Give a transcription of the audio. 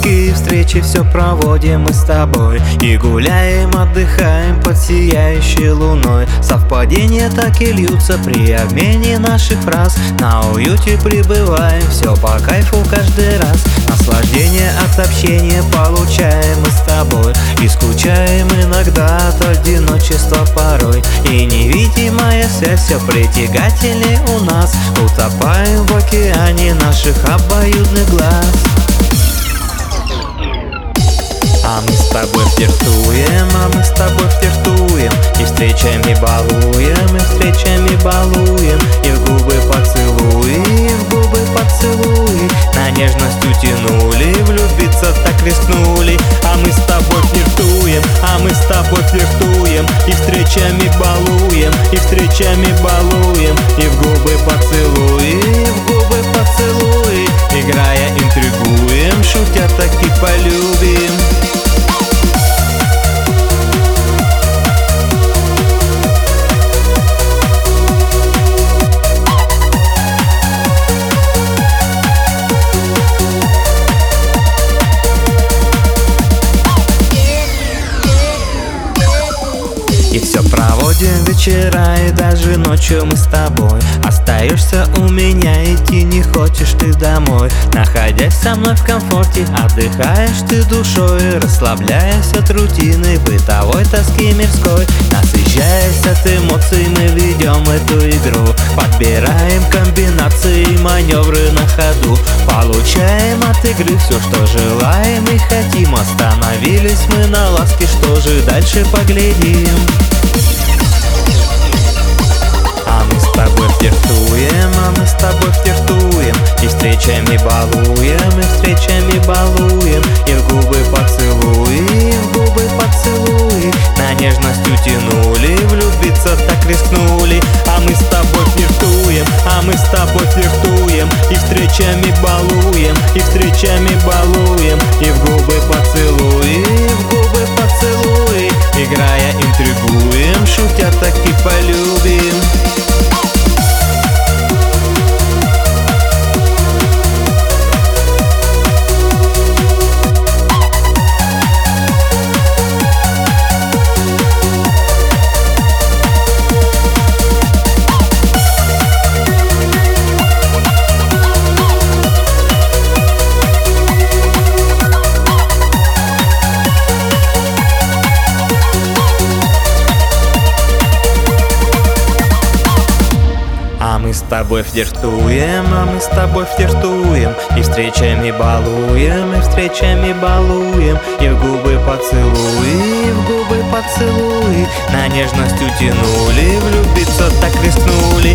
Дружеские встречи все проводим мы с тобой. И гуляем, отдыхаем под сияющей луной. Совпадения так и льются при обмене наших фраз. На уюте пребываем, все по кайфу каждый раз. Наслаждение от общения получаем мы с тобой. И скучаем иногда от одиночества порой. И невидимая связь все притягательнее у нас. Утопаем в океане наших обоюдных глаз а мы с тобой флиртуем, а мы с тобой флиртуем. И встречами балуем, и встречами балуем. И в губы поцелуи, и в губы поцелуи На нежность утянули, влюбиться так рискнули. А мы с тобой флиртуем, а мы с тобой флиртуем. И встречами балуем, и встречами балуем. И в губы поцелуи, и в губы поцелуи Играя интригуем, шутя так и полюбим И все проводим вечера и даже ночью мы с тобой. Остаешься у меня, идти не хочешь ты домой. Находясь со мной в комфорте, отдыхаешь ты душой Расслабляясь от рутины бытовой тоски мирской. Насыщаясь от эмоций, мы ведем эту игру. Подбираем комбинации, маневры на ходу. Получаем от игры все, что желаем и хотим. Остановились мы на ласке, что же дальше поглядим? А мы с тобой флиртуем, а мы с тобой флиртуем. И встречами балуем, и мы с тобой флиртуем, а мы с тобой флиртуем. И встречами балуем, и встречами балуем. И в губы поцелуи, и в губы поцелуи. На нежность утянули, влюбиться так рискнули